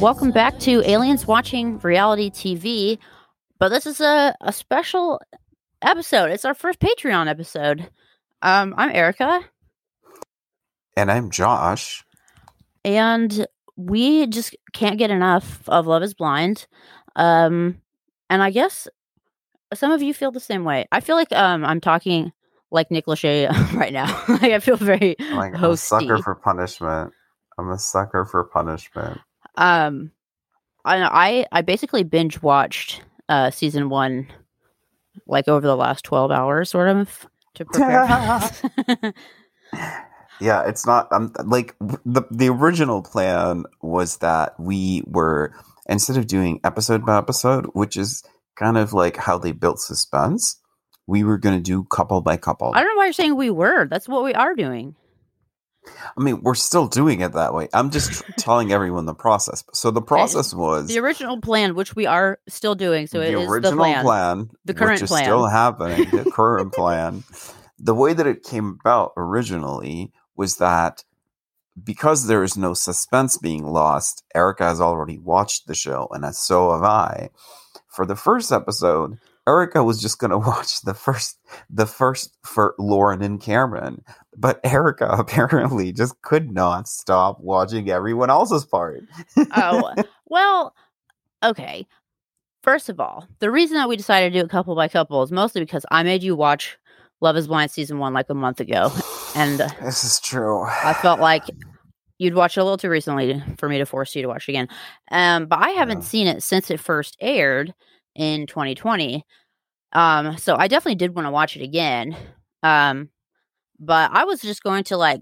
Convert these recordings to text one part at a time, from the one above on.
Welcome back to Aliens Watching Reality TV. But this is a, a special episode. It's our first Patreon episode. Um, I'm Erika. And I'm Josh. And we just can't get enough of Love is Blind. Um, and I guess some of you feel the same way. I feel like um I'm talking like Nick Lachey right now. like I feel very Like I'm a sucker for punishment. I'm a sucker for punishment. Um, I I I basically binge watched uh season one like over the last twelve hours, sort of to prepare. Yeah, it's not. Um, like the the original plan was that we were instead of doing episode by episode, which is kind of like how they built suspense, we were going to do couple by couple. I don't know why you're saying we were. That's what we are doing. I mean, we're still doing it that way. I'm just telling everyone the process. So the process was The original plan, which we are still doing, so it the is original the plan. The current plan. still happening. The current plan. The way that it came about originally was that because there is no suspense being lost, Erika has already watched the show, and so have I. For the first episode, Erika was just going to watch the first, the first for Lauren and Cameron, but Erika apparently just could not stop watching everyone else's part. oh well, okay. First of all, the reason that we decided to do it couple by couple is mostly because I made you watch Love Is Blind season one like a month ago, and this is true. I felt like you'd watched it a little too recently for me to force you to watch it again. Um, but I haven't Yeah. seen it since it first aired in 2020. Um, so I definitely did want to watch it again. Um, but I was just going to like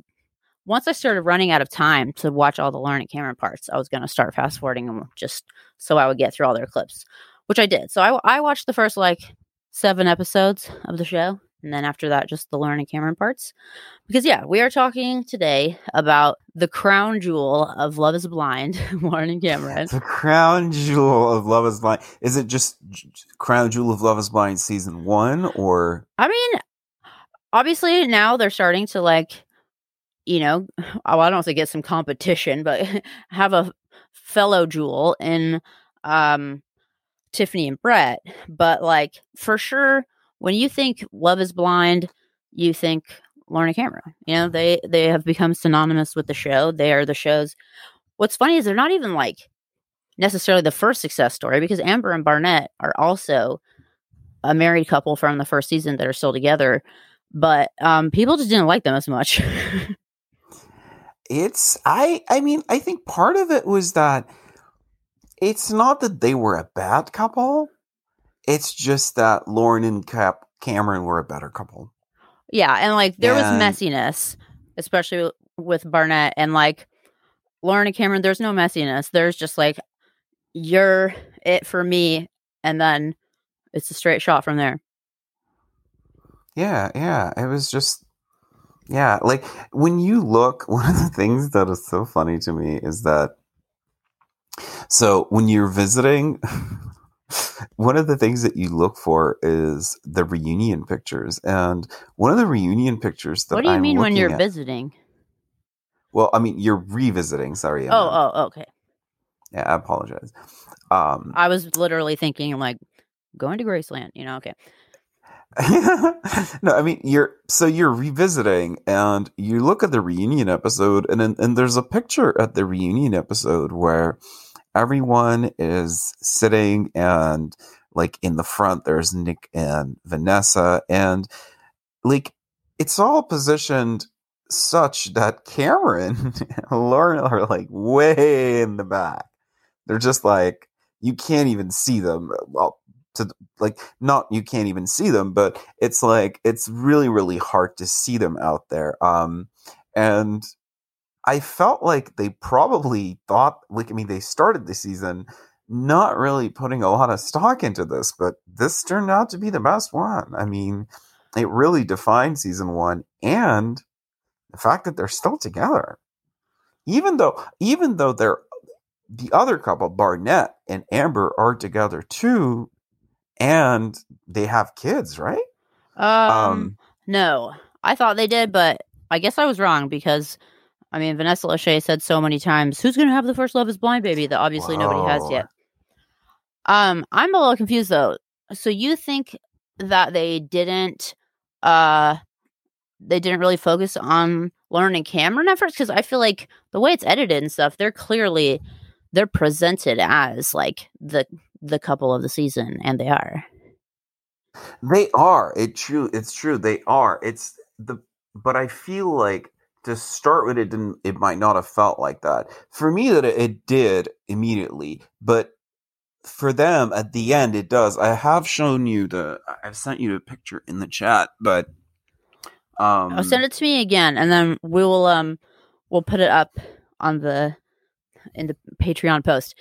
once I started running out of time to watch all the Lauren and Cameron parts, I was going to start fast forwarding them just so I would get through all their clips, which I did. So I, I watched the first like seven episodes of the show. And then after that, just the Lauren and Cameron parts. Because, yeah, we are talking today about the crown jewel of Love is Blind, Lauren and Cameron. The crown jewel of Love is Blind. Is it just crown jewel of Love is Blind season one or I mean, obviously now they're starting to like, you know, I don't know if they get some competition, but have a fellow jewel in um Tiffany and Brett. But like for sure, when you think Love is Blind, you think and Cameron. You know, they they have become synonymous with the show. They are the show's. What's funny is they're not even like necessarily the first success story because Amber and Barnett are also a married couple from the first season that are still together, but um, people just didn't like them as much. it's I I mean, I think part of it was that it's not that they were a bad couple. It's just that Lauren and Cap Cameron were a better couple. yeah, and like there And- was messiness, especially with Barnett and like Lauren and Cameron. There's no messiness. There's just like you're it for me, and then it's a straight shot from there. Yeah, yeah. It was just yeah, like when you look, one of the things that is so funny to me is that so when you're visiting one of the things that you look for is the reunion pictures and one of the reunion pictures that what do you I'm mean when you're at- visiting? well i mean you're revisiting sorry meant. Oh, oh, okay. yeah i apologize um I was literally thinking like going to Graceland. You know, okay. no, I mean you're so you're revisiting and you look at the reunion episode and then and there's a picture at the reunion episode where everyone is sitting and like in the front there's Nick and Vanessa and like it's all positioned such that Cameron and Lauren are like way in the back. They're just like you can't even see them. Well, to like not you can't even see them but it's like it's really really hard to see them out there um and i felt like they probably thought like i mean they started the season not really putting a lot of stock into this but this turned out to be the best one. I mean it really defined season one and the fact that they're still together. Even though even though they're the other couple barnett and amber are together too and they have kids, right? Um, no, I thought they did, but I guess I was wrong because I mean, Vanessa Lachey said so many times, "Who's going to have the first Love Is Blind baby?" That obviously nobody has yet. Um, I'm a little confused though. So you think that they didn't, uh, they didn't really focus on Lauren and Cameron at first? Because I feel like the way it's edited and stuff, they're clearly they're presented as like the the couple of the season, and they are. They are. It true. It's true. They are. It's the. But I feel like to start with, it didn't. It might not have felt like that for me. That it, it did immediately, but for them at the end, it does. I have shown you the. I've sent you a picture in the chat, but um, Oh, send it to me again, and then we will um we'll put it up on the in the Patreon post.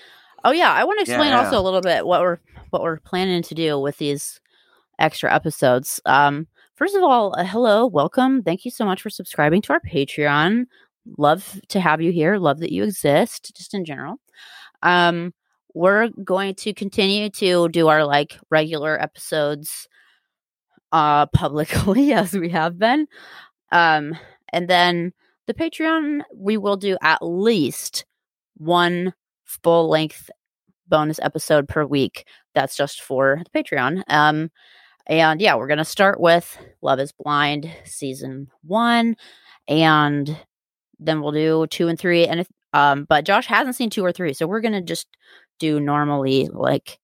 Oh yeah, I want to explain Yeah, also a little bit what we're what we're planning to do with these extra episodes. Um, first of all, uh, hello, welcome, thank you so much for subscribing to our Patreon. Love to have you here. Love that you exist, just in general. Um, we're going to continue to do our like regular episodes uh publicly as we have been um and then the patreon we will do at least one full length bonus episode per week that's just for the patreon um and yeah we're gonna start with love is blind season one and then we'll do two and three and if um but josh hasn't seen two or three so we're gonna just do normally like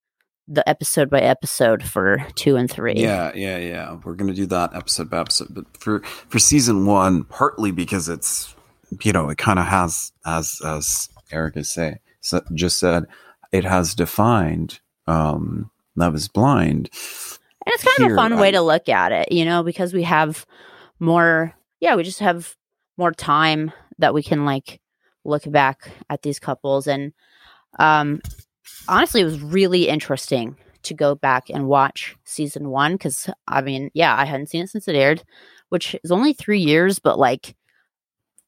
the episode by episode for two and three Yeah, yeah, yeah. We're gonna do that episode by episode, but for for season one, partly because it's you know it kind of has as as Erika say so just said it has defined um Love is Blind. And it's kind of a fun way to look at it, you know, because we have more, yeah, we just have more time that we can like look back at these couples. And um, honestly, it was really interesting to go back and watch season one because I mean, yeah, I hadn't seen it since it aired, which is only three years, but like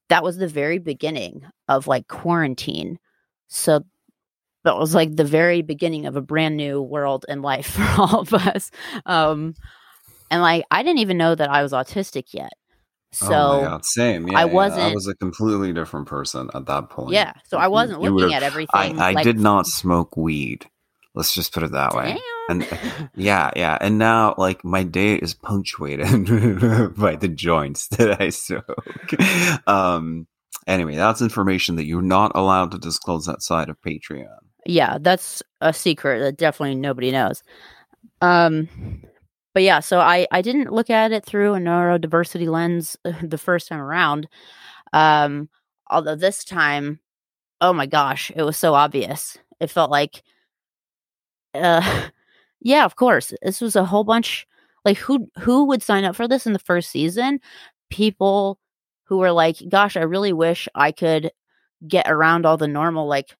that was the very beginning of like quarantine. So that was like the very beginning of a brand new world and life for all of us. Um, and like I didn't even know that I was autistic yet. So oh same. Yeah, I yeah, wasn't- I was a completely different person at that point. yeah, so I wasn't you looking would've- at everything. I, I like, did not smoke weed. Let's just put it that way. Damn. And yeah, yeah. And now like my day is punctuated by the joints that I smoke. Um anyway, that's information that you're not allowed to disclose outside of Patreon. Yeah, that's a secret that definitely nobody knows. Um, but yeah, so I I didn't look at it through a neurodiversity lens the first time around. Um, although this time, oh my gosh, it was so obvious. It felt like, uh, yeah, of course, this was a whole bunch. Like who who would sign up for this in the first season? People who were like, "Gosh, I really wish I could get around all the normal like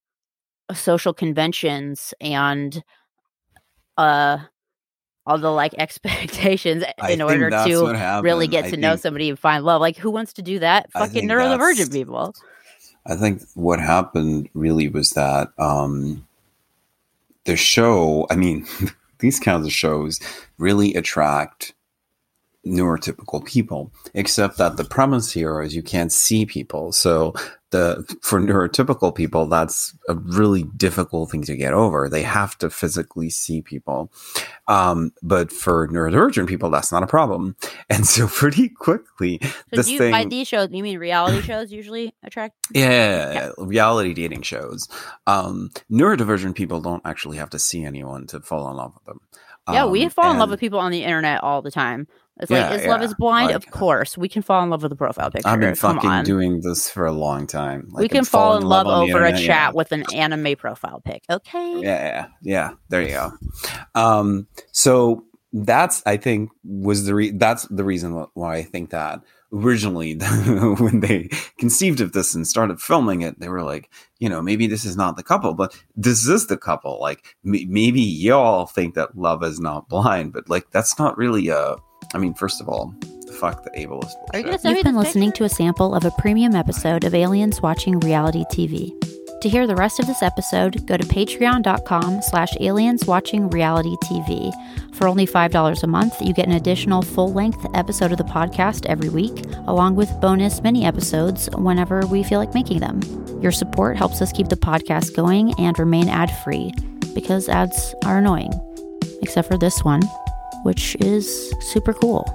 social conventions and uh all the like expectations I in order to really get I to know think- somebody and find love. Like who wants to do that? Fucking neurodivergent people. I think what happened really was that um, the show, I mean, these kinds of shows really attract neurotypical people, except that the premise here is you can't see people. So the for neurotypical people, that's a really difficult thing to get over. They have to physically see people. Um, but for neurodivergent people, that's not a problem. And so pretty quickly, So this you, thing by these shows, you mean reality shows usually attract? yeah, reality dating shows. Um, neurodivergent people don't actually have to see anyone to fall in love with them. yeah, we Um, fall in love with people on the internet all the time. It's Yeah, like, is love is blind? like- of course, we can fall in love with a profile picture. I've been Come fucking on. doing this for a long time. we can fall falling in love the over a chat yeah. with an anime profile pic. Okay. Yeah, yeah, yeah. There you go. Um, so that's I think was the re- that's the reason why I think that originally when they conceived of this and started filming it, they were like, you know, maybe this is not the couple, but this is the couple. Like m- maybe y'all think that love is not blind, but like that's not really a. I mean, first of all, the fuck the ableist. Are you gonna send You've been listening picture? to a sample of a premium episode of Aliens Watching Reality TV. To hear the rest of this episode, go to patreon.com slash aliens watching reality TV. For only $5 a month, you get an additional full-length episode of the podcast every week, along with bonus mini episodes whenever we feel like making them. Your support helps us keep the podcast going and remain ad-free, because ads are annoying. Except for this one, which is super cool.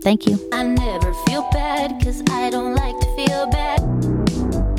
Thank you. I never feel bad because I don't like to feel bad.